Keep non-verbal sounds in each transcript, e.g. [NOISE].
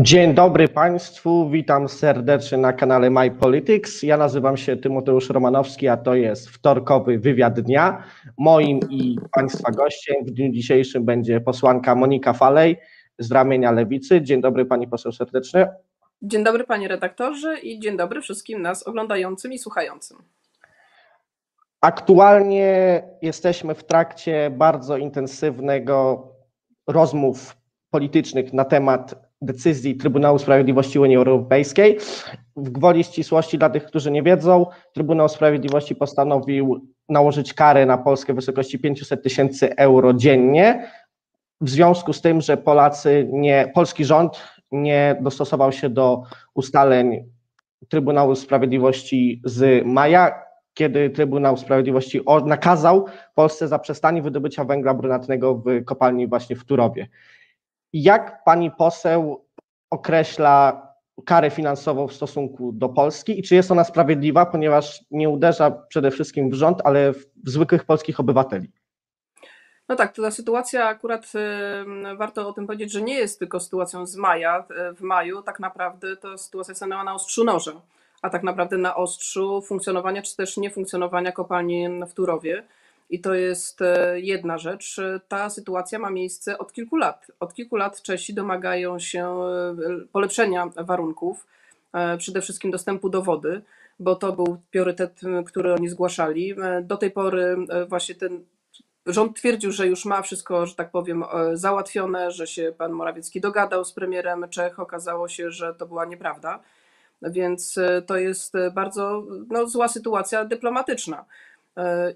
Dzień dobry Państwu, witam serdecznie na kanale My Politics. Ja nazywam się Tymoteusz Romanowski, a to jest wtorkowy wywiad dnia. Moim i Państwa gościem w dniu dzisiejszym będzie posłanka Monika Falej z ramienia Lewicy. Dzień dobry Pani poseł serdecznie. Dzień dobry Panie redaktorze i dzień dobry wszystkim nas oglądającym i słuchającym. Aktualnie jesteśmy w trakcie bardzo intensywnego rozmów politycznych na temat decyzji Trybunału Sprawiedliwości Unii Europejskiej. W gwoli ścisłości dla tych, którzy nie wiedzą, Trybunał Sprawiedliwości postanowił nałożyć karę na Polskę w wysokości 500 tysięcy euro dziennie w związku z tym, że Polacy nie, polski rząd nie dostosował się do ustaleń Trybunału Sprawiedliwości z maja, kiedy Trybunał Sprawiedliwości nakazał Polsce zaprzestanie wydobycia węgla brunatnego w kopalni właśnie w Turowie. Jak pani poseł określa karę finansową w stosunku do Polski i czy jest ona sprawiedliwa, ponieważ nie uderza przede wszystkim w rząd, ale w zwykłych polskich obywateli? No tak, ta sytuacja akurat warto o tym powiedzieć, że nie jest tylko sytuacją z maja. W maju tak naprawdę to sytuacja stanęła na ostrzu noża, a tak naprawdę na ostrzu funkcjonowania czy też niefunkcjonowania kopalni w Turowie. I to jest e, jedna rzecz. Ta sytuacja ma miejsce od kilku lat. Od kilku lat Czesi domagają się e, polepszenia warunków, e, przede wszystkim dostępu do wody, bo to był priorytet, który oni zgłaszali. Do tej pory właśnie ten rząd twierdził, że już ma wszystko, że tak powiem, załatwione, że się pan Morawiecki dogadał z premierem Czech. Okazało się, że to była nieprawda. Więc to jest bardzo no, zła sytuacja dyplomatyczna.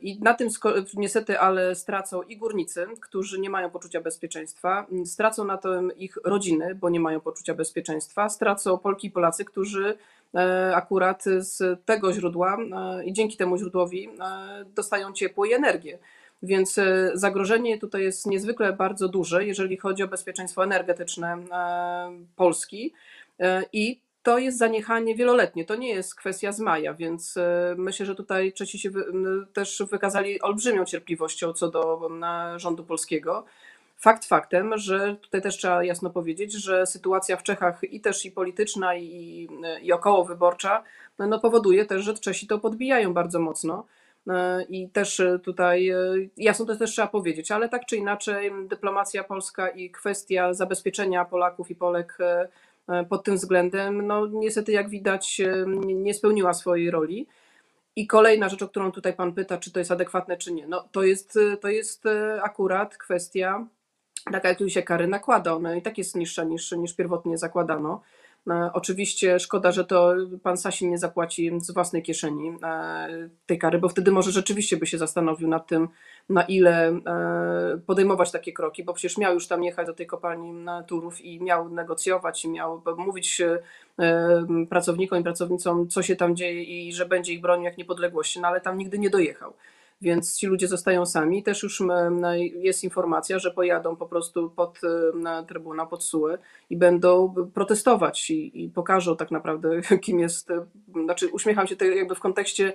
I na tym niestety ale stracą i górnicy, którzy nie mają poczucia bezpieczeństwa, stracą na tym ich rodziny, bo nie mają poczucia bezpieczeństwa, stracą Polki i Polacy, którzy e, akurat z tego źródła e, i dzięki temu źródłowi e, dostają ciepło i energię. Więc zagrożenie tutaj jest niezwykle bardzo duże, jeżeli chodzi o bezpieczeństwo energetyczne Polski i to jest zaniechanie wieloletnie, to nie jest kwestia z maja, więc e, myślę, że tutaj Czesi się też wykazali olbrzymią cierpliwością co do rządu polskiego. Fakt faktem, że tutaj też trzeba jasno powiedzieć, że sytuacja w Czechach i też i polityczna, i, i około wyborcza no powoduje też, że Czesi to podbijają bardzo mocno. E, I też tutaj e, jasno to też trzeba powiedzieć, ale tak czy inaczej dyplomacja polska i kwestia zabezpieczenia Polaków i Polek pod tym względem, no niestety jak widać e, nie spełniła swojej roli. I kolejna rzecz, o którą tutaj Pan pyta, czy to jest adekwatne, czy nie, no to jest, to jest e, akurat kwestia taka, jak się kary nakłada. Ona i tak jest niższa niż, niż pierwotnie zakładano. E, oczywiście szkoda, że to pan Sasin nie zapłaci z własnej kieszeni e, tej kary, bo wtedy może rzeczywiście by się zastanowił nad tym, na ile e, podejmować takie kroki, bo przecież miał już tam jechać do tej kopalni Turów i miał negocjować i miał mówić pracownikom i pracownicom, co się tam dzieje i że będzie ich bronił jak niepodległości, no ale tam nigdy nie dojechał więc ci ludzie zostają sami. Też już jest informacja, że pojadą po prostu pod Trybunał, pod SUE i będą protestować i, i pokażą tak naprawdę, [LAUGHS] kim jest, znaczy uśmiecham się jakby w kontekście,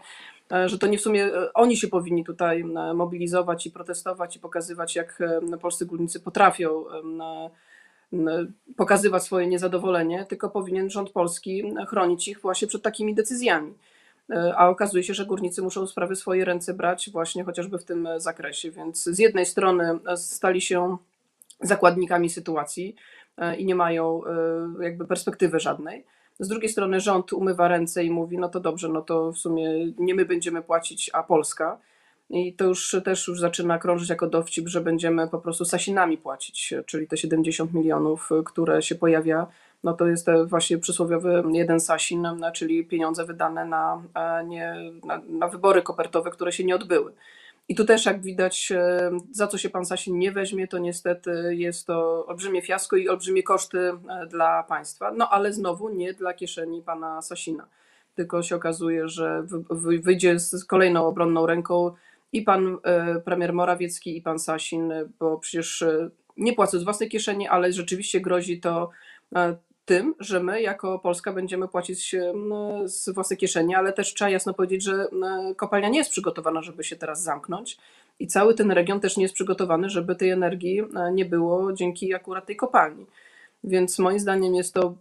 e, że to nie w sumie e, oni się powinni tutaj mobilizować i protestować i pokazywać, jak polscy górnicy potrafią pokazywać swoje niezadowolenie, tylko powinien rząd polski chronić ich właśnie przed takimi decyzjami. E, a okazuje się, że górnicy muszą sprawy swoje ręce brać właśnie chociażby w tym zakresie. Więc z jednej strony stali się zakładnikami sytuacji e, i nie mają e, jakby perspektywy żadnej. Z drugiej strony rząd umywa ręce i mówi, no to dobrze, no to w sumie nie my będziemy płacić, a Polska. I to już też już zaczyna krążyć jako dowcip, że będziemy po prostu sasinami płacić, czyli te 70 milionów, które się pojawia no to jest właśnie przysłowiowy jeden sasin, czyli pieniądze wydane na, e, nie, na, na wybory kopertowe, które się nie odbyły. I tu też, jak widać, e, za co się pan Sasin nie weźmie, to niestety jest to olbrzymie fiasko i olbrzymie koszty e, dla państwa. No ale znowu nie dla kieszeni pana Sasina. Tylko się okazuje, że wyjdzie z kolejną obronną ręką i pan premier Morawiecki, i pan Sasin, bo przecież nie płacą z własnej kieszeni, ale rzeczywiście grozi to tym, że my jako Polska będziemy płacić z własnej kieszeni, ale też trzeba jasno powiedzieć, że kopalnia nie jest przygotowana, żeby się teraz zamknąć i cały ten region też nie jest przygotowany, żeby tej energii e, nie było dzięki akurat tej kopalni. Więc moim zdaniem jest to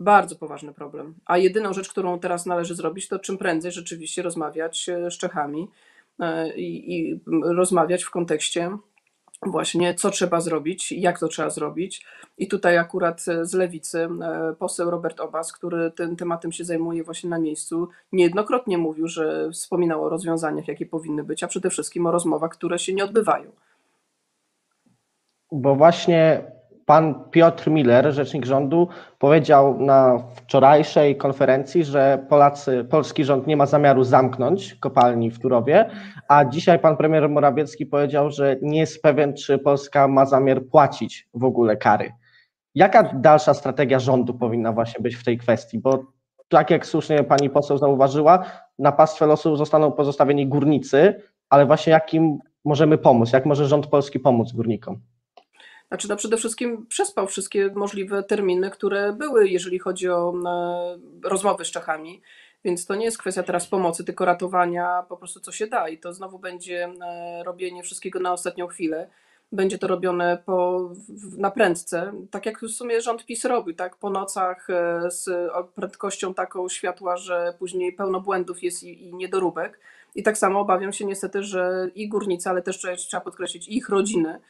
bardzo poważny problem. A jedyną rzecz, którą teraz należy zrobić, to czym prędzej rzeczywiście rozmawiać e, z Czechami e, i, i rozmawiać w kontekście właśnie, co trzeba zrobić, jak to trzeba zrobić. I tutaj akurat z lewicy e, poseł Robert Obas, który tym tematem się zajmuje właśnie na miejscu, niejednokrotnie mówił, że wspominał o rozwiązaniach, jakie powinny być, a przede wszystkim o rozmowach, które się nie odbywają. Bo właśnie pan Piotr Miller, rzecznik rządu, powiedział na wczorajszej konferencji, że Polacy, polski rząd nie ma zamiaru zamknąć kopalni w Turowie, a dzisiaj pan premier Morawiecki powiedział, że nie jest pewien, czy Polska ma zamiar płacić w ogóle kary. Jaka dalsza strategia rządu powinna właśnie być w tej kwestii? Bo tak jak słusznie pani poseł zauważyła, na pastwę losu zostaną pozostawieni górnicy, ale właśnie jakim możemy pomóc? Jak może rząd polski pomóc górnikom? Znaczy, no przede wszystkim przespał wszystkie możliwe terminy, które były, jeżeli chodzi o e, rozmowy z Czechami. Więc to nie jest kwestia teraz pomocy, tylko ratowania po prostu co się da. I to znowu będzie e, robienie wszystkiego na ostatnią chwilę. Będzie to robione po, na prędce, tak jak w sumie rząd PiS robił, tak? Po nocach e, z prędkością taką światła, że później pełno błędów jest i, i niedoróbek. I tak samo obawiam się niestety, że i górnicy, ale też trzeba podkreślić, ich rodziny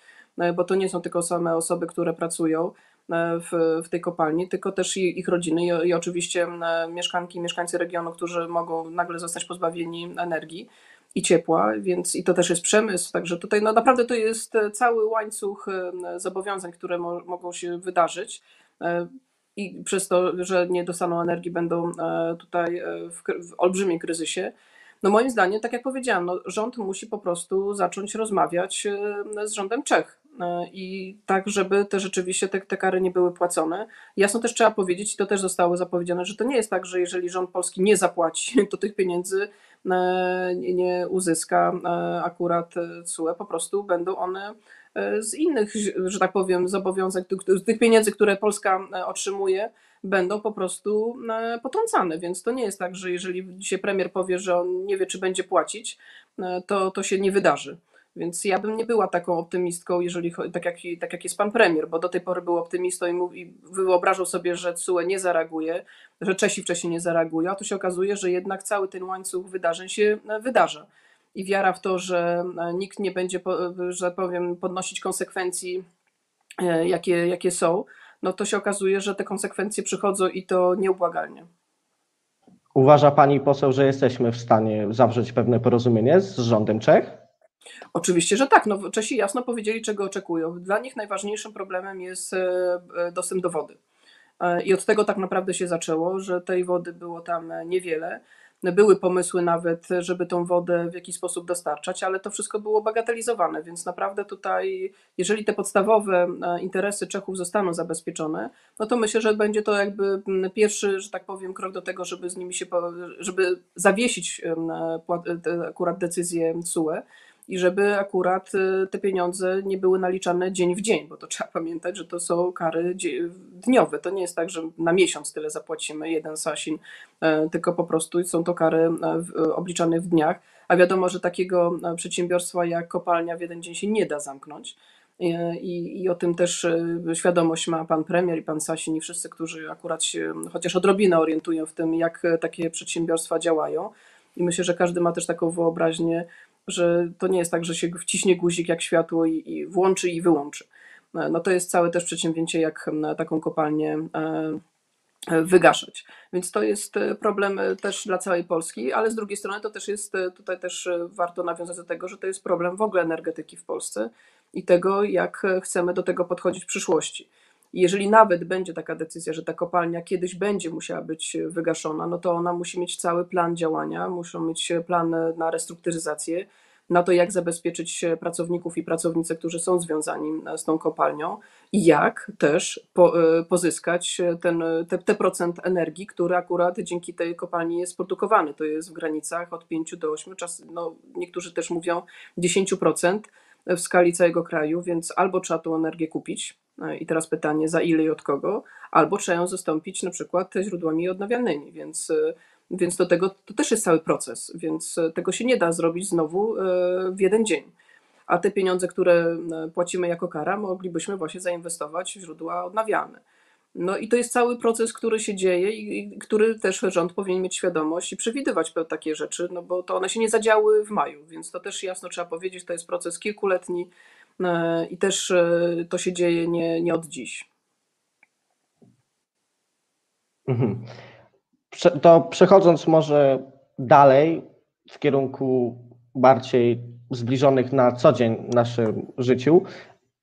bo to nie są tylko same osoby, które pracują e, w, w tej kopalni, tylko też i ich rodziny i, i oczywiście e, mieszkanki, mieszkańcy regionu, którzy mogą nagle zostać pozbawieni energii i ciepła, więc i to też jest przemysł, także tutaj no naprawdę to jest cały łańcuch zobowiązań, które mo mogą się wydarzyć i przez to, że nie dostaną energii, będą tutaj w, w olbrzymim kryzysie. No moim zdaniem, tak jak powiedziałam, no rząd musi po prostu zacząć rozmawiać z rządem Czech. E, i tak, żeby te rzeczywiście te, te kary nie były płacone. Jasno też trzeba powiedzieć, i to też zostało zapowiedziane, że to nie jest tak, że jeżeli rząd polski nie zapłaci, [LAUGHS] to tych pieniędzy e, nie uzyska e, akurat CUE, po prostu będą one z innych, że tak powiem, zobowiązań, z tych pieniędzy, które Polska otrzymuje, będą po prostu potrącane. Więc to nie jest tak, że jeżeli dzisiaj premier powie, że on nie wie, czy będzie płacić, to to się nie wydarzy. Więc ja bym nie była taką optymistką, jeżeli tak jak, tak jak jest pan premier, bo do tej pory był optymistą i, mówi, wyobrażał sobie, że CUE nie zareaguje, że Czesi wcześniej nie zareagują, a tu się okazuje, że jednak cały ten łańcuch wydarzeń się e, wydarza. I wiara w to, że e, nikt nie będzie, że powiem, podnosić konsekwencji, e, jakie, jakie są, no to się okazuje, że te konsekwencje przychodzą i to nieubłagalnie. Uważa pani poseł, że jesteśmy w stanie zawrzeć pewne porozumienie z rządem Czech? Oczywiście, że tak. No, Czesi jasno powiedzieli, czego oczekują. Dla nich najważniejszym problemem jest e, e, dostęp do wody. E, I od tego tak naprawdę się zaczęło, że tej wody było tam niewiele. Były pomysły nawet, żeby tą wodę w jakiś sposób dostarczać, ale to wszystko było bagatelizowane, więc naprawdę tutaj, jeżeli te podstawowe interesy Czechów zostaną zabezpieczone, no to myślę, że będzie to jakby pierwszy, że tak powiem, krok do tego, żeby z nimi się, żeby zawiesić akurat decyzję CUE i żeby akurat y, te pieniądze nie były naliczane dzień w dzień, bo to trzeba pamiętać, że to są kary dniowe. To nie jest tak, że na miesiąc tyle zapłacimy jeden sasin, e, tylko po prostu są to kary e, obliczane w dniach, a wiadomo, że takiego e, przedsiębiorstwa jak kopalnia w jeden dzień się nie da zamknąć. I, I o tym też świadomość ma pan premier i pan Sasin i wszyscy, którzy akurat się chociaż odrobinę orientują w tym, jak takie przedsiębiorstwa działają. I myślę, że każdy ma też taką wyobraźnię że to nie jest tak, że się wciśnie guzik jak światło i, i włączy i wyłączy. E, no to jest całe też przedsięwzięcie, jak taką kopalnię e, e, wygaszać. Więc to jest problem też dla całej Polski, ale z drugiej strony to też jest, tutaj też warto nawiązać do tego, że to jest problem w ogóle energetyki w Polsce i tego, jak chcemy do tego podchodzić w przyszłości. Jeżeli nawet będzie taka decyzja, że ta kopalnia kiedyś będzie musiała być wygaszona, no to ona musi mieć cały plan działania, muszą mieć plan na restrukturyzację, na to, jak zabezpieczyć pracowników i pracownice, którzy są związani z tą kopalnią i jak też po, e, pozyskać ten, te, te, procent energii, który akurat dzięki tej kopalni jest produkowany. To jest w granicach od 5 do 8, czas, no, niektórzy też mówią 10% w skali całego kraju, więc albo trzeba tą energię kupić, i teraz pytanie, za ile i od kogo, albo trzeba ją zastąpić na przykład źródłami odnawialnymi, więc, e, więc do tego to też jest cały proces, więc e, tego się nie da zrobić znowu w jeden dzień. a te pieniądze, które płacimy jako kara, moglibyśmy właśnie zainwestować w źródła odnawialne. No i to jest cały proces, który się dzieje i który też rząd powinien mieć świadomość i przewidywać takie rzeczy, no bo to one się nie zadziały w maju, więc to też jasno trzeba powiedzieć, to jest proces kilkuletni i też e, to się dzieje nie, nie od dziś. Mhm. To przechodząc może dalej w kierunku bardziej zbliżonych na co dzień naszym życiu,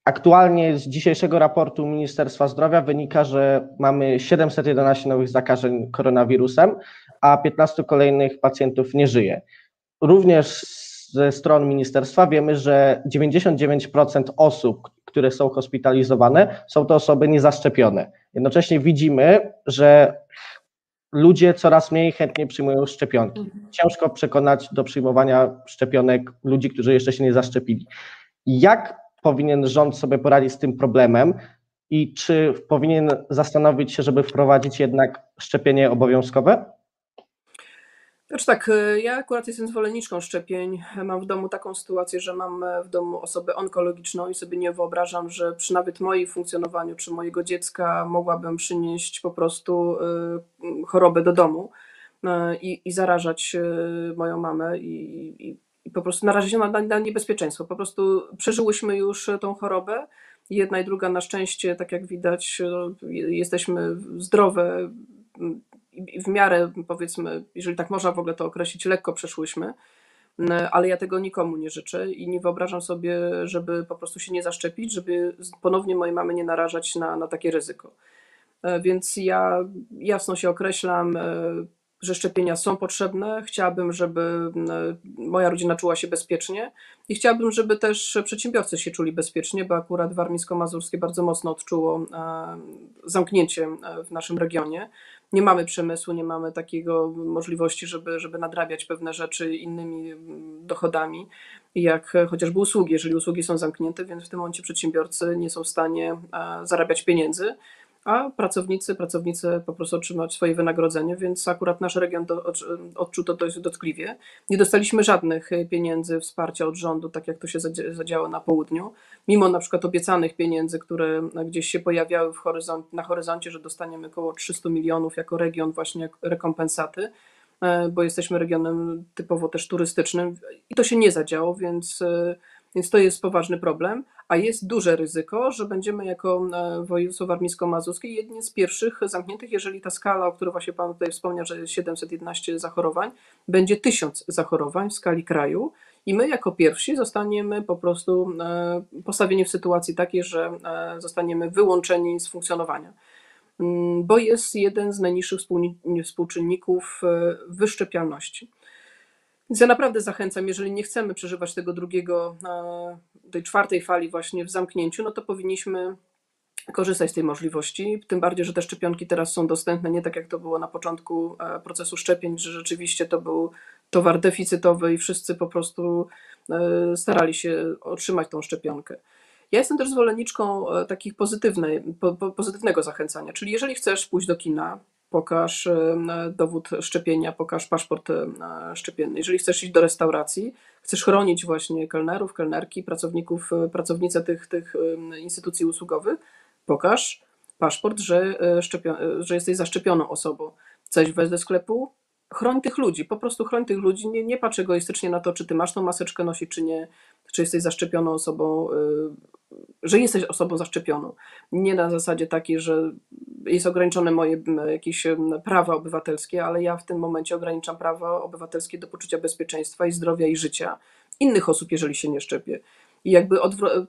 Aktualnie z dzisiejszego raportu Ministerstwa Zdrowia wynika, że mamy 711 nowych zakażeń koronawirusem, a 15 kolejnych pacjentów nie żyje. Również ze stron ministerstwa wiemy, że 99% osób, które są hospitalizowane, są to osoby niezaszczepione. Jednocześnie widzimy, że ludzie coraz mniej chętnie przyjmują szczepionki. Mhm. Ciężko przekonać do przyjmowania szczepionek ludzi, którzy jeszcze się nie zaszczepili. Jak powinien rząd sobie poradzić z tym problemem i czy powinien zastanowić się, żeby wprowadzić jednak szczepienie obowiązkowe? Znaczy tak, y, ja akurat jestem zwolenniczką szczepień. Mam w domu taką sytuację, że mam w domu osobę onkologiczną i sobie nie wyobrażam, że przy nawet moim funkcjonowaniu czy mojego dziecka mogłabym przynieść po prostu y, chorobę do domu y, i, i zarażać moją mamę i, i i po prostu narazi się na, na niebezpieczeństwo. Po prostu przeżyłyśmy już tą chorobę. Jedna i druga na szczęście, tak jak widać, jesteśmy zdrowe i w miarę, powiedzmy, jeżeli tak można w ogóle to określić, lekko przeszłyśmy, ale ja tego nikomu nie życzę i nie wyobrażam sobie, żeby po prostu się nie zaszczepić, żeby ponownie mojej mamy nie narażać na, na takie ryzyko. E, więc ja jasno się określam, e, że szczepienia są potrzebne. Chciałabym, żeby moja rodzina czuła się bezpiecznie i chciałabym, żeby też przedsiębiorcy się czuli bezpiecznie, bo akurat Warmińsko-Mazurskie bardzo mocno odczuło e, zamknięcie w naszym regionie. Nie mamy przemysłu, nie mamy takiego możliwości, żeby, żeby nadrabiać pewne rzeczy innymi mm, dochodami, jak chociażby usługi. Jeżeli usługi są zamknięte, więc w tym momencie przedsiębiorcy nie są w stanie e, zarabiać pieniędzy a pracownicy, pracownicy po prostu otrzymać swoje wynagrodzenie, więc akurat nasz region do, odczuł to dość dotkliwie. Nie dostaliśmy żadnych pieniędzy, wsparcia od rządu, tak jak to się zadziało na południu, mimo na przykład obiecanych pieniędzy, które gdzieś się pojawiały horyzont, na horyzoncie, że dostaniemy około 300 milionów jako region właśnie rekompensaty, e, bo jesteśmy regionem typowo też turystycznym i to się nie zadziało, więc e, więc to jest poważny problem, a jest duże ryzyko, że będziemy jako e, województwo warmińsko-mazurskie jedni z pierwszych zamkniętych, jeżeli ta skala, o której właśnie Pan tutaj wspomniał, że jest 711 zachorowań, będzie 1000 zachorowań w skali kraju i my jako pierwsi zostaniemy po prostu e, postawieni w sytuacji takiej, że e, zostaniemy wyłączeni z funkcjonowania mm, bo jest jeden z najniższych współczynników wyszczepialności. Więc ja naprawdę zachęcam, jeżeli nie chcemy przeżywać tego drugiego, e, tej czwartej fali właśnie w zamknięciu, no to powinniśmy korzystać z tej możliwości. Tym bardziej, że te szczepionki teraz są dostępne, nie tak jak to było na początku e, procesu szczepień, że rzeczywiście to był towar deficytowy i wszyscy po prostu e, starali się otrzymać tą szczepionkę. Ja jestem też zwolenniczką takich pozytywnej, pozytywnego zachęcania, czyli jeżeli chcesz pójść do kina, pokaż dowód szczepienia, pokaż paszport szczepienny. Jeżeli chcesz iść do restauracji, chcesz chronić właśnie kelnerów, kelnerki, pracowników, e, pracownice tych, tych instytucji usługowych, pokaż paszport, że, że jesteś zaszczepioną osobą. Chcesz wejść do sklepu, chroń tych ludzi, po prostu chroń tych ludzi, nie, nie patrz egoistycznie na to, czy ty masz tą maseczkę nosić, czy nie, czy jesteś zaszczepioną osobą, że jesteś osobą zaszczepioną. Nie na zasadzie takiej, że jest ograniczone moje jakieś prawa obywatelskie, ale ja w tym momencie ograniczam prawa obywatelskie do poczucia bezpieczeństwa i zdrowia i życia innych osób, jeżeli się nie szczepię. I jakby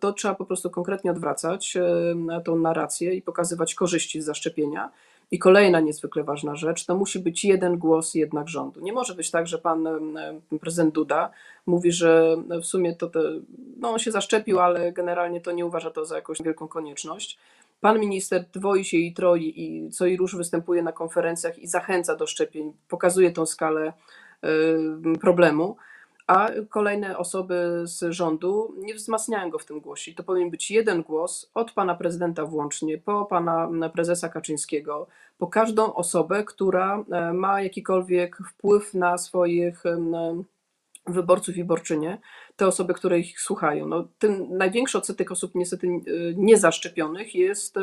to trzeba po prostu konkretnie odwracać tą narrację i pokazywać korzyści z zaszczepienia. I kolejna niezwykle ważna rzecz, to musi być jeden głos jednak rządu. Nie może być tak, że pan prezydent Duda mówi, że w sumie to te, no on się zaszczepił, ale generalnie to nie uważa to za jakąś wielką konieczność. Pan minister dwoi się i troi i co i róż występuje na konferencjach i zachęca do szczepień, pokazuje tą skalę problemu a kolejne osoby z rządu nie wzmacniają go w tym głosie. To powinien być jeden głos od pana prezydenta włącznie, po pana prezesa Kaczyńskiego, po każdą osobę, która e, ma jakikolwiek wpływ na swoich wyborców i wyborczynie, te osoby, które ich słuchają. No, ten największy odsetek osób niestety niezaszczepionych jest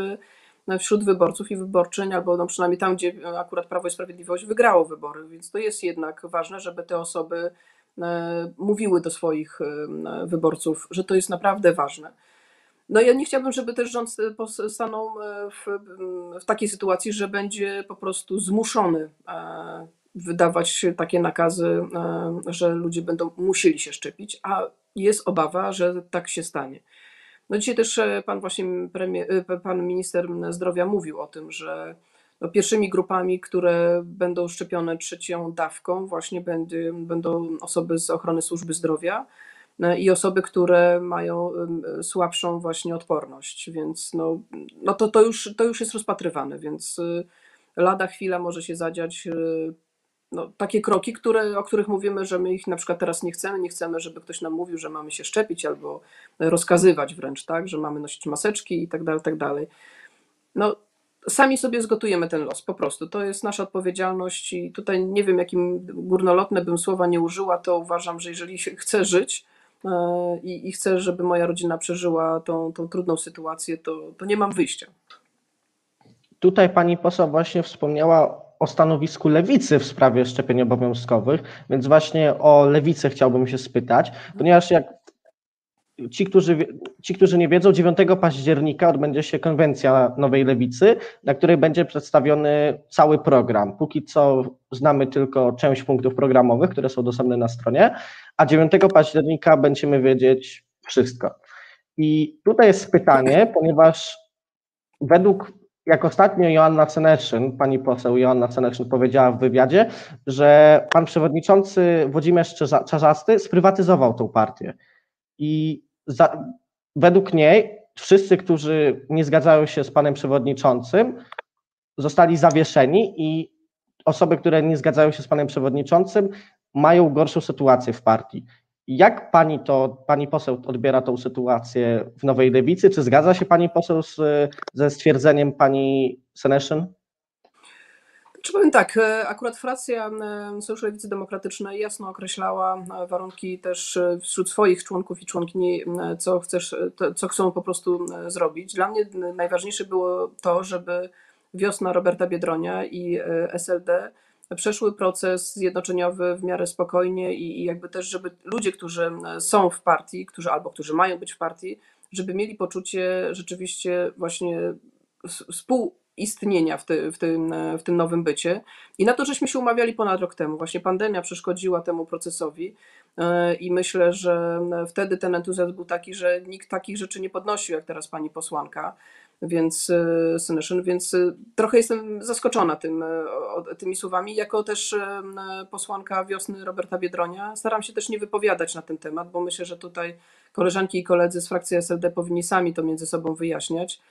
wśród wyborców i wyborczyń, albo no przynajmniej tam, gdzie akurat Prawo i Sprawiedliwość wygrało wybory, więc to jest jednak ważne, żeby te osoby e, mówiły do swoich e, wyborców, że to jest naprawdę ważne. No ja nie chciałabym, żeby też rząd stanął e, w, w takiej sytuacji, że będzie po prostu zmuszony wydawać takie nakazy, że ludzie będą musieli się szczepić, a jest obawa, że tak się stanie. No dzisiaj też e, pan właśnie premier, e, pan minister zdrowia mówił o tym, że pierwszymi grupami, które będą szczepione trzecią dawką, właśnie będą osoby z ochrony służby zdrowia e, i osoby, które mają słabszą właśnie odporność, więc no, no to, to, już, to już jest rozpatrywane, więc lada chwila może się zadziać no, takie kroki, które, o których mówimy, że my ich na przykład teraz nie chcemy, nie chcemy, żeby ktoś nam mówił, że mamy się szczepić albo rozkazywać wręcz, tak, że mamy nosić maseczki i tak dalej, tak dalej. No, sami sobie zgotujemy ten los, po prostu. To jest nasza odpowiedzialność i tutaj nie wiem, jakim górnolotne bym słowa nie użyła, to uważam, że jeżeli chcę żyć e, i, i chcę, żeby moja rodzina przeżyła tą, tą trudną sytuację, to, to nie mam wyjścia. Tutaj pani poseł właśnie wspomniała o stanowisku lewicy w sprawie szczepień obowiązkowych, więc właśnie o lewicę chciałbym się spytać, ponieważ jak ci, którzy, ci, którzy nie wiedzą, 9 października odbędzie się konwencja Nowej Lewicy, na której będzie przedstawiony cały program. Póki co znamy tylko część punktów programowych, które są dostępne na stronie, a 9 października będziemy wiedzieć wszystko. I tutaj jest pytanie, ponieważ według jak ostatnio Joanna Ceneszyn, pani poseł Joanna Ceneszyn powiedziała w wywiadzie, że pan przewodniczący Włodzimierz Czarzasty sprywatyzował tą partię. I za, według niej wszyscy, którzy nie zgadzają się z panem przewodniczącym, zostali zawieszeni i osoby, które nie zgadzają się z panem przewodniczącym, mają gorszą sytuację w partii. Jak pani to, pani poseł odbiera tą sytuację w Nowej Lewicy? Czy zgadza się pani poseł z, ze stwierdzeniem pani Seneszyn? Czy powiem tak, e, akurat frakcja e, Sojuszu Lewicy Demokratycznej jasno określała e, warunki też wśród swoich członków i członkini, co, chcesz, co chcą po prostu zrobić. Dla mnie najważniejsze było to, żeby wiosna Roberta Biedronia i SLD przeszły proces zjednoczeniowy w miarę spokojnie i, i jakby też, żeby ludzie, którzy są w partii, którzy albo którzy mają być w partii, żeby mieli poczucie rzeczywiście właśnie współistnienia w, ty, w, tym, w tym nowym bycie. I na to żeśmy się umawiali ponad rok temu. Właśnie pandemia przeszkodziła temu procesowi e, i myślę, że wtedy ten entuzjazm był taki, że nikt takich rzeczy nie podnosił, jak teraz pani posłanka więc e, Syneszyn, więc e, trochę jestem zaskoczona tym, tymi słowami. Jako też posłanka wiosny Roberta Biedronia staram się też nie wypowiadać na ten temat, bo myślę, że tutaj koleżanki i koledzy z frakcji SLD powinni sami to między sobą wyjaśniać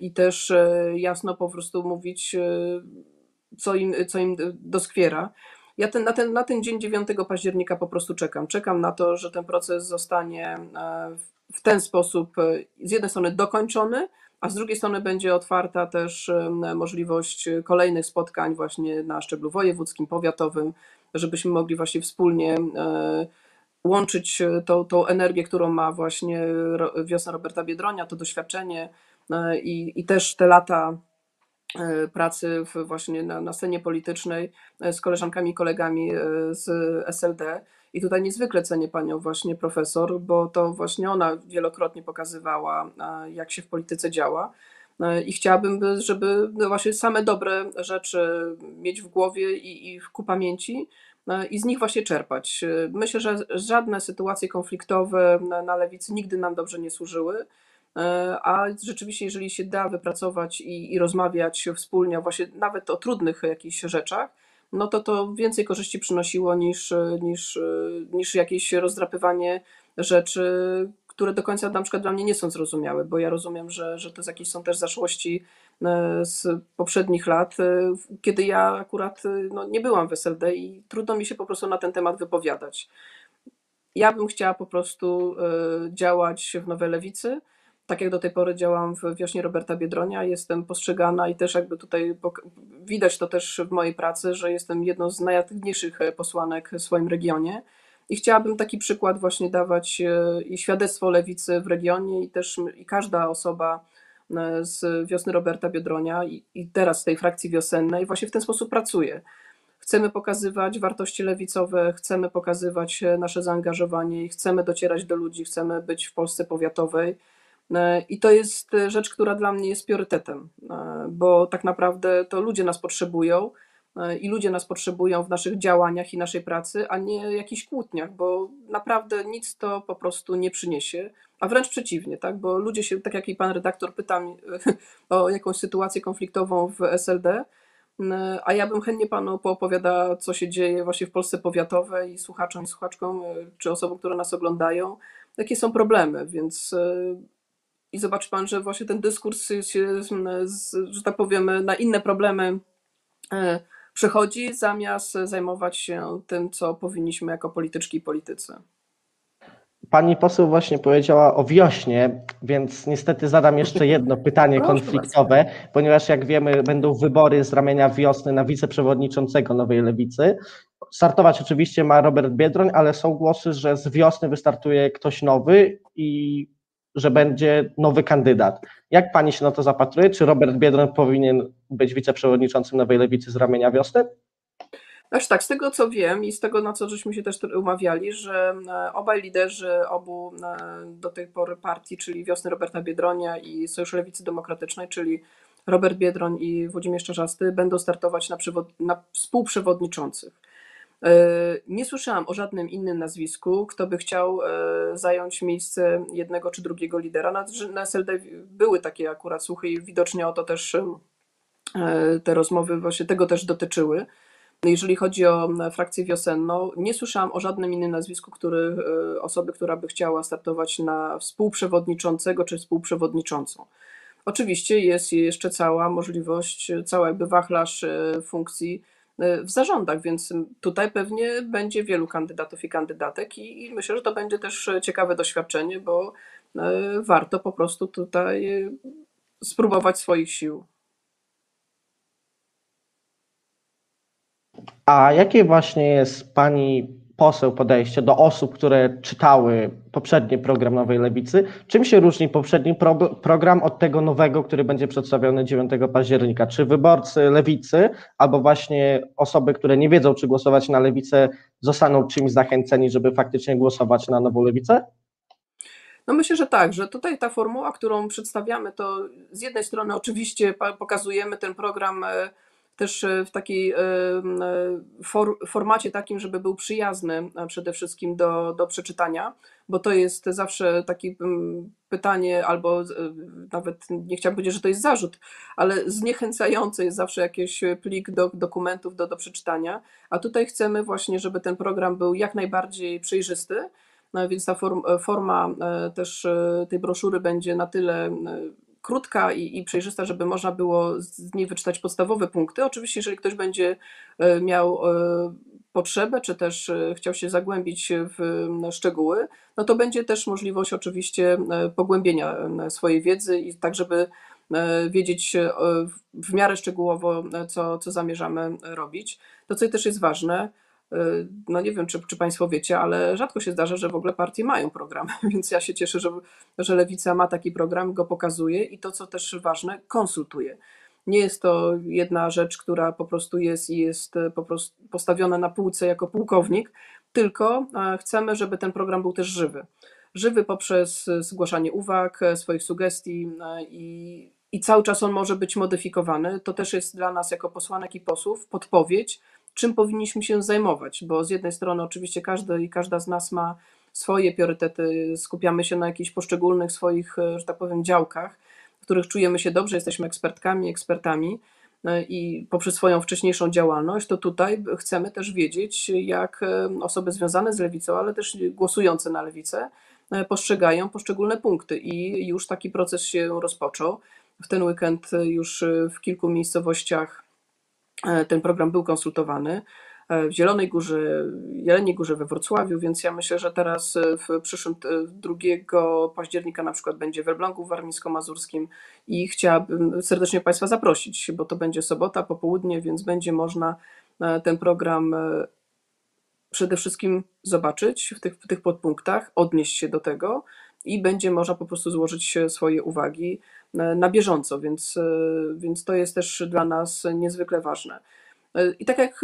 i też jasno po prostu mówić, co im, co im doskwiera. Ja ten, na, ten, na ten dzień 9 października po prostu czekam. Czekam na to, że ten proces zostanie w ten sposób z jednej strony dokończony, a z drugiej strony będzie otwarta też możliwość kolejnych spotkań właśnie na szczeblu wojewódzkim, powiatowym, żebyśmy mogli właśnie wspólnie e, łączyć tą, tą energię, którą ma właśnie wiosna Roberta Biedronia, to doświadczenie e, i, i też te lata e, pracy właśnie na, na scenie politycznej z koleżankami i kolegami z SLD i tutaj niezwykle cenię panią właśnie profesor, bo to właśnie ona wielokrotnie pokazywała, jak się w polityce działa. E, I chciałabym, żeby no właśnie same dobre rzeczy mieć w głowie i, i ku pamięci e, i z nich właśnie czerpać. E, myślę, że żadne sytuacje konfliktowe na, na lewicy nigdy nam dobrze nie służyły. A rzeczywiście, jeżeli się da wypracować i, i rozmawiać wspólnie, właśnie nawet o trudnych jakichś rzeczach, no to to więcej korzyści przynosiło niż, niż, niż jakieś rozdrapywanie rzeczy, które do końca na przykład dla mnie nie są zrozumiałe, bo ja rozumiem, że, że to jakieś są też zaszłości e, z poprzednich lat, e, kiedy ja akurat e, no, nie byłam w SLD i trudno mi się po prostu na ten temat wypowiadać. Ja bym chciała po prostu działać w Nowej Lewicy, tak jak do tej pory działam w wiośnie Roberta Biedronia, jestem postrzegana i też jakby tutaj widać to też w mojej pracy, że jestem jedną z najaktywniejszych posłanek w swoim regionie I chciałabym taki przykład właśnie dawać e, i świadectwo lewicy w regionie, i też i każda osoba e, z wiosny Roberta Biedronia i, i teraz z tej frakcji wiosennej właśnie w ten sposób pracuje. Chcemy pokazywać wartości lewicowe, chcemy pokazywać e, nasze zaangażowanie i chcemy docierać do ludzi, chcemy być w Polsce powiatowej. I to jest rzecz, która dla mnie jest priorytetem, bo tak naprawdę to ludzie nas potrzebują i ludzie nas potrzebują w naszych działaniach i naszej pracy, a nie jakichś kłótniach, bo naprawdę nic to po prostu nie przyniesie, a wręcz przeciwnie, tak? bo ludzie się, tak jak i pan redaktor pyta [LAUGHS] o jakąś sytuację konfliktową w SLD, a ja bym chętnie panu poopowiada, co się dzieje właśnie w Polsce powiatowej i słuchaczom i słuchaczkom, czy osobom, które nas oglądają, jakie są problemy, więc i zobaczy pan, że właśnie ten dyskurs się, że tak powiem, na inne problemy e, przechodzi, zamiast zajmować się tym, co powinniśmy jako polityczki i politycy. Pani poseł właśnie powiedziała o wiośnie, więc niestety zadam jeszcze jedno [LAUGHS] pytanie konfliktowe, ponieważ jak wiemy, będą wybory z ramienia wiosny na wiceprzewodniczącego Nowej Lewicy. Startować oczywiście ma Robert Biedroń, ale są głosy, że z wiosny wystartuje ktoś nowy i że będzie nowy kandydat. Jak pani się na to zapatruje? Czy Robert Biedroń powinien być wiceprzewodniczącym Nowej Lewicy z ramienia wiosny? Aż tak, z tego co wiem i z tego na co żeśmy się też umawiali, że e, obaj liderzy obu e, do tej pory partii, czyli Wiosny Roberta Biedronia i Sojuszu Lewicy Demokratycznej, czyli Robert Biedroń i Włodzimierz Czarzasty, będą startować na, na współprzewodniczących. E, nie słyszałam o żadnym innym nazwisku, kto by chciał e, zająć miejsce jednego czy drugiego lidera. Na, na SLD były takie akurat słuchy i widocznie o to też e, te rozmowy właśnie tego też dotyczyły. Jeżeli chodzi o frakcję wiosenną, nie słyszałam o żadnym innym nazwisku, który, osoby, która by chciała startować na współprzewodniczącego czy współprzewodniczącą. Oczywiście jest jeszcze cała możliwość, cały jakby wachlarz funkcji w zarządach, więc tutaj pewnie będzie wielu kandydatów i kandydatek i, i myślę, że to będzie też ciekawe doświadczenie, bo y, warto po prostu tutaj y, spróbować swoich sił. A jakie właśnie jest Pani poseł podejście do osób, które czytały poprzedni program Nowej Lewicy. Czym się różni poprzedni pro, program od tego nowego, który będzie przedstawiony 9 października? Czy wyborcy Lewicy albo właśnie osoby, które nie wiedzą, czy głosować na Lewicę, zostaną czymś zachęceni, żeby faktycznie głosować na Nową Lewicę? No myślę, że tak, że tutaj ta formuła, którą przedstawiamy, to z jednej strony oczywiście pokazujemy ten program e, też e, w takiej e, e, for, formacie takim, żeby był przyjazny przede wszystkim do, do przeczytania, bo to jest zawsze takie pytanie, albo nawet nie chciałabym powiedzieć, że to jest zarzut, ale zniechęcający jest zawsze jakiś plik do, dokumentów do, do przeczytania, a tutaj chcemy właśnie, żeby ten program był jak najbardziej przejrzysty, no, więc ta form, forma też tej broszury będzie na tyle krótka i, i przejrzysta, żeby można było z niej wyczytać podstawowe punkty. Oczywiście, jeżeli ktoś będzie e, miał e, potrzebę, czy też e, chciał się zagłębić w szczegóły, no to będzie też możliwość oczywiście pogłębienia swojej wiedzy i tak, żeby wiedzieć w miarę szczegółowo, co, co zamierzamy robić. To, co też jest ważne, no nie wiem, czy, czy Państwo wiecie, ale rzadko się zdarza, że w ogóle partie mają program, [LAUGHS] więc ja się cieszę, że, że Lewica ma taki program, go pokazuje i to, co też ważne, konsultuje. Nie jest to jedna rzecz, która po prostu jest i jest e, po prostu postawiona na półce jako pułkownik, tylko e, chcemy, żeby ten program był też żywy. Żywy poprzez zgłaszanie uwag, e, swoich sugestii i, i cały czas on może być modyfikowany. To też jest dla nas jako posłanek i posłów podpowiedź, czym powinniśmy się zajmować, bo z jednej strony oczywiście każdy i każda z nas ma swoje priorytety, skupiamy się na jakichś poszczególnych swoich, e, że tak powiem, działkach, w których czujemy się dobrze, jesteśmy ekspertkami, ekspertami e, i poprzez swoją wcześniejszą działalność, to tutaj chcemy też wiedzieć, jak e, osoby związane z lewicą, ale też głosujące na lewicę, postrzegają poszczególne punkty i już taki proces się rozpoczął. W ten weekend już w kilku miejscowościach ten program był konsultowany e, w Zielonej Górze, Jeleniej Górze, we Wrocławiu, więc ja myślę, że teraz e, w przyszłym 2 października na przykład będzie w Elblągu warmińsko-mazurskim i chciałabym serdecznie Państwa zaprosić, bo to będzie sobota, popołudnie, więc będzie można ten program przede wszystkim zobaczyć w tych, w tych podpunktach, odnieść się do tego i będzie można po prostu złożyć swoje uwagi na bieżąco, więc, więc to jest też dla nas niezwykle ważne. I tak jak,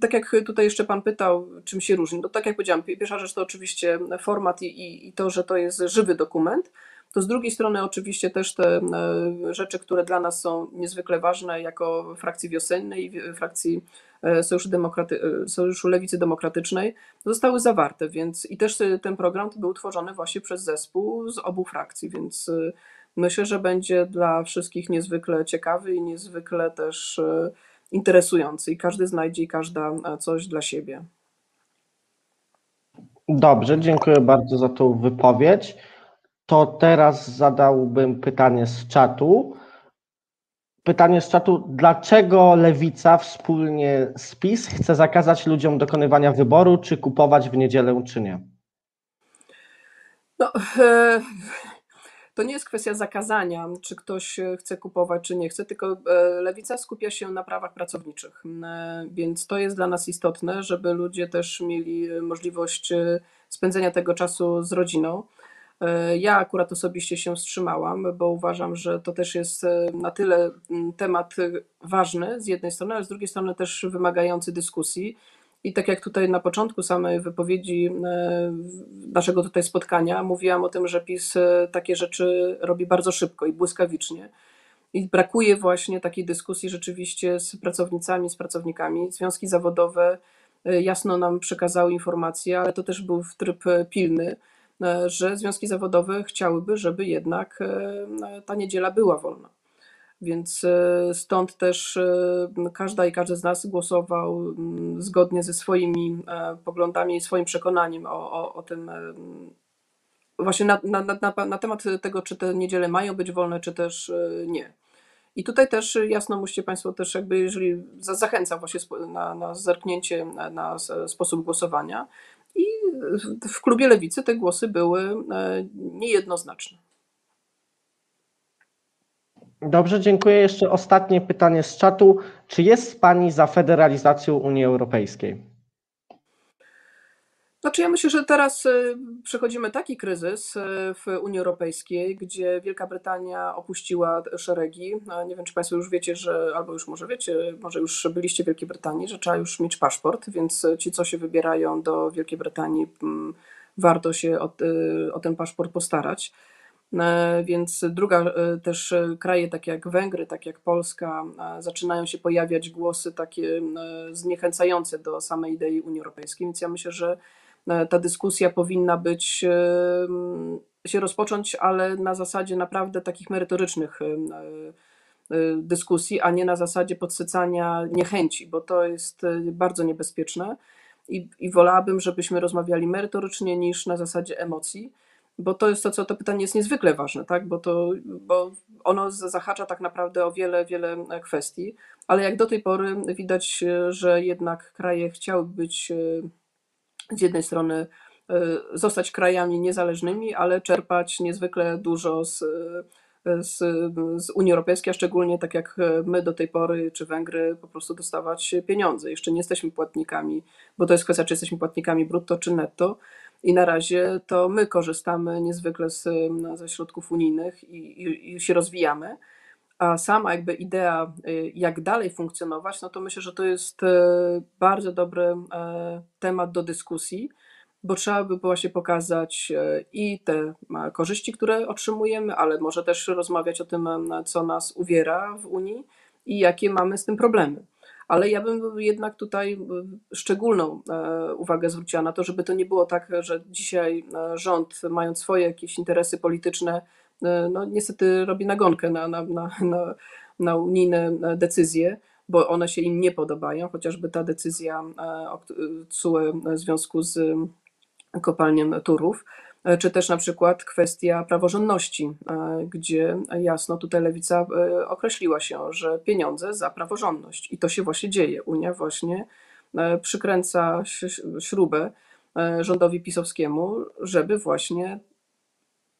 tak jak tutaj jeszcze Pan pytał, czym się różni, no tak jak powiedziałam, pierwsza rzecz to oczywiście format i, i to, że to jest żywy dokument, to z drugiej strony oczywiście też te e, rzeczy, które dla nas są niezwykle ważne jako frakcji wiosennej frakcji e, Sojuszu, Demokraty, e, Sojuszu Lewicy Demokratycznej zostały zawarte, więc i też ten program był tworzony właśnie przez zespół z obu frakcji, więc myślę, że będzie dla wszystkich niezwykle ciekawy i niezwykle też interesujący i każdy znajdzie i każda coś dla siebie. Dobrze, dziękuję bardzo za tą wypowiedź to teraz zadałbym pytanie z czatu. Pytanie z czatu, dlaczego Lewica wspólnie z PiS chce zakazać ludziom dokonywania wyboru, czy kupować w niedzielę, czy nie? No, e, to nie jest kwestia zakazania, czy ktoś chce kupować, czy nie chce, tylko e, lewica skupia się na prawach pracowniczych. E, więc to jest dla nas istotne, żeby ludzie też mieli możliwość spędzenia tego czasu z rodziną. E, ja akurat osobiście się wstrzymałam, bo uważam, że to też jest e, na tyle temat ważny z jednej strony, ale z drugiej strony też wymagający dyskusji. I tak jak tutaj na początku samej wypowiedzi e, naszego tutaj spotkania mówiłam o tym, że PiS takie rzeczy robi bardzo szybko i błyskawicznie. I brakuje właśnie takiej dyskusji rzeczywiście z pracownicami, z pracownikami. Związki zawodowe jasno nam przekazały informacje, ale to też był tryb pilny że związki zawodowe chciałyby, żeby jednak e, ta niedziela była wolna. Więc e, stąd też każda i każdy z nas głosował mm, zgodnie ze swoimi poglądami i swoim przekonaniem o, o, o tym, właśnie na, na, na, na temat tego, czy te niedziele mają być wolne, czy też nie. I tutaj też jasno musicie Państwo też jakby, jeżeli zachęcam właśnie na, na zerknięcie na sposób głosowania, i w klubie lewicy te głosy były e, niejednoznaczne. Dobrze, dziękuję. Jeszcze ostatnie pytanie z czatu. Czy jest Pani za federalizacją Unii Europejskiej? Znaczy ja myślę, że teraz y, przechodzimy taki kryzys y, w Unii Europejskiej, gdzie Wielka Brytania opuściła szeregi. Nie wiem, czy Państwo już wiecie, że, albo już może wiecie, może już byliście w Wielkiej Brytanii, że trzeba już mieć paszport, więc ci, co się wybierają do Wielkiej Brytanii, mm, warto się o, y, o ten paszport postarać. E, więc druga też kraje, takie jak Węgry, tak jak Polska, zaczynają się pojawiać głosy takie zniechęcające do samej idei Unii Europejskiej. Więc ja myślę, że E, ta dyskusja powinna być, e, się rozpocząć, ale na zasadzie naprawdę takich merytorycznych e, dyskusji, a nie na zasadzie podsycania niechęci, bo to jest bardzo niebezpieczne i, i wolałabym, żebyśmy rozmawiali merytorycznie niż na zasadzie emocji, bo to jest to, co to pytanie jest niezwykle ważne, tak? bo, to, bo ono zahacza tak naprawdę o wiele, wiele kwestii, ale jak do tej pory widać, że jednak kraje chciały być z jednej strony e, zostać krajami niezależnymi, ale czerpać niezwykle dużo z, e, z, z Unii Europejskiej, a szczególnie tak jak my do tej pory, czy Węgry, po prostu dostawać pieniądze. Jeszcze nie jesteśmy płatnikami, bo to jest kwestia, czy jesteśmy płatnikami brutto czy netto. I na razie to my korzystamy niezwykle z, ze środków unijnych i, i, i się rozwijamy a sama jakby idea, y, jak dalej funkcjonować, no to myślę, że to jest y, bardzo dobry y, temat do dyskusji, bo trzeba by było się pokazać i te korzyści, które otrzymujemy, ale może też rozmawiać o tym, co nas uwiera w Unii i jakie mamy z tym problemy. Ale ja bym jednak tutaj szczególną uwagę zwróciła na to, żeby to nie było tak, że dzisiaj rząd, mając swoje jakieś interesy polityczne, E, no, niestety robi nagonkę na, na, na, na, na unijne decyzje, bo one się im nie podobają, chociażby ta decyzja e, CUE w związku z kopalniem Turów, e, czy też na przykład kwestia praworządności, gdzie jasno tutaj lewica określiła się, że pieniądze za praworządność i to się właśnie dzieje. Unia właśnie przykręca śrubę rządowi pisowskiemu, żeby właśnie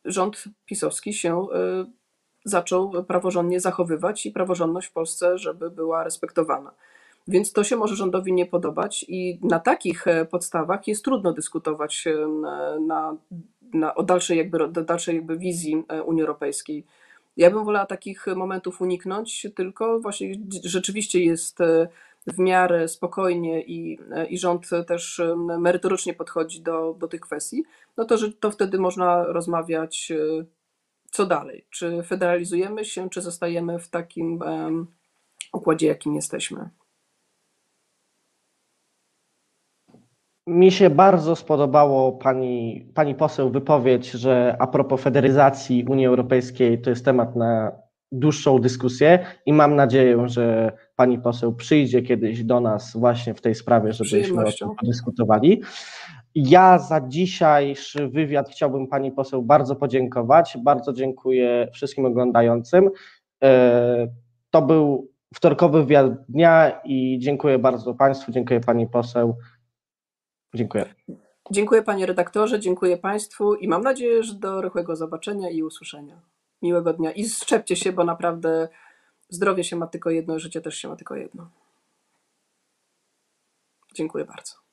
rząd pisowski się y, zaczął praworządnie zachowywać i praworządność w Polsce, żeby była respektowana. Więc to się może rządowi nie podobać i na takich e, podstawach jest trudno dyskutować e, na, na, o dalszej jakby, dalszej jakby wizji e, Unii Europejskiej. Ja bym wolała takich momentów uniknąć, tylko właśnie rzeczywiście jest w miarę spokojnie i, i rząd też merytorycznie podchodzi do, do tych kwestii, no to, że to wtedy można rozmawiać, e, co dalej. Czy federalizujemy się, czy zostajemy w takim em, układzie, jakim jesteśmy. Mi się bardzo spodobało pani, pani poseł wypowiedź, że a propos federalizacji Unii Europejskiej to jest temat na dłuższą dyskusję i mam nadzieję, że pani poseł przyjdzie kiedyś do nas właśnie w tej sprawie, żebyśmy o tym podyskutowali. Ja za dzisiejszy wywiad chciałbym pani poseł bardzo podziękować. Bardzo dziękuję wszystkim oglądającym. E, To był wtorkowy wywiad dnia i dziękuję bardzo państwu, dziękuję pani poseł. Dziękuję. Dziękuję panie redaktorze, dziękuję państwu i mam nadzieję, że do rychłego zobaczenia i usłyszenia. Miłego dnia i szczepcie się, bo naprawdę zdrowie się ma tylko jedno, życie też się ma tylko jedno. Dziękuję bardzo.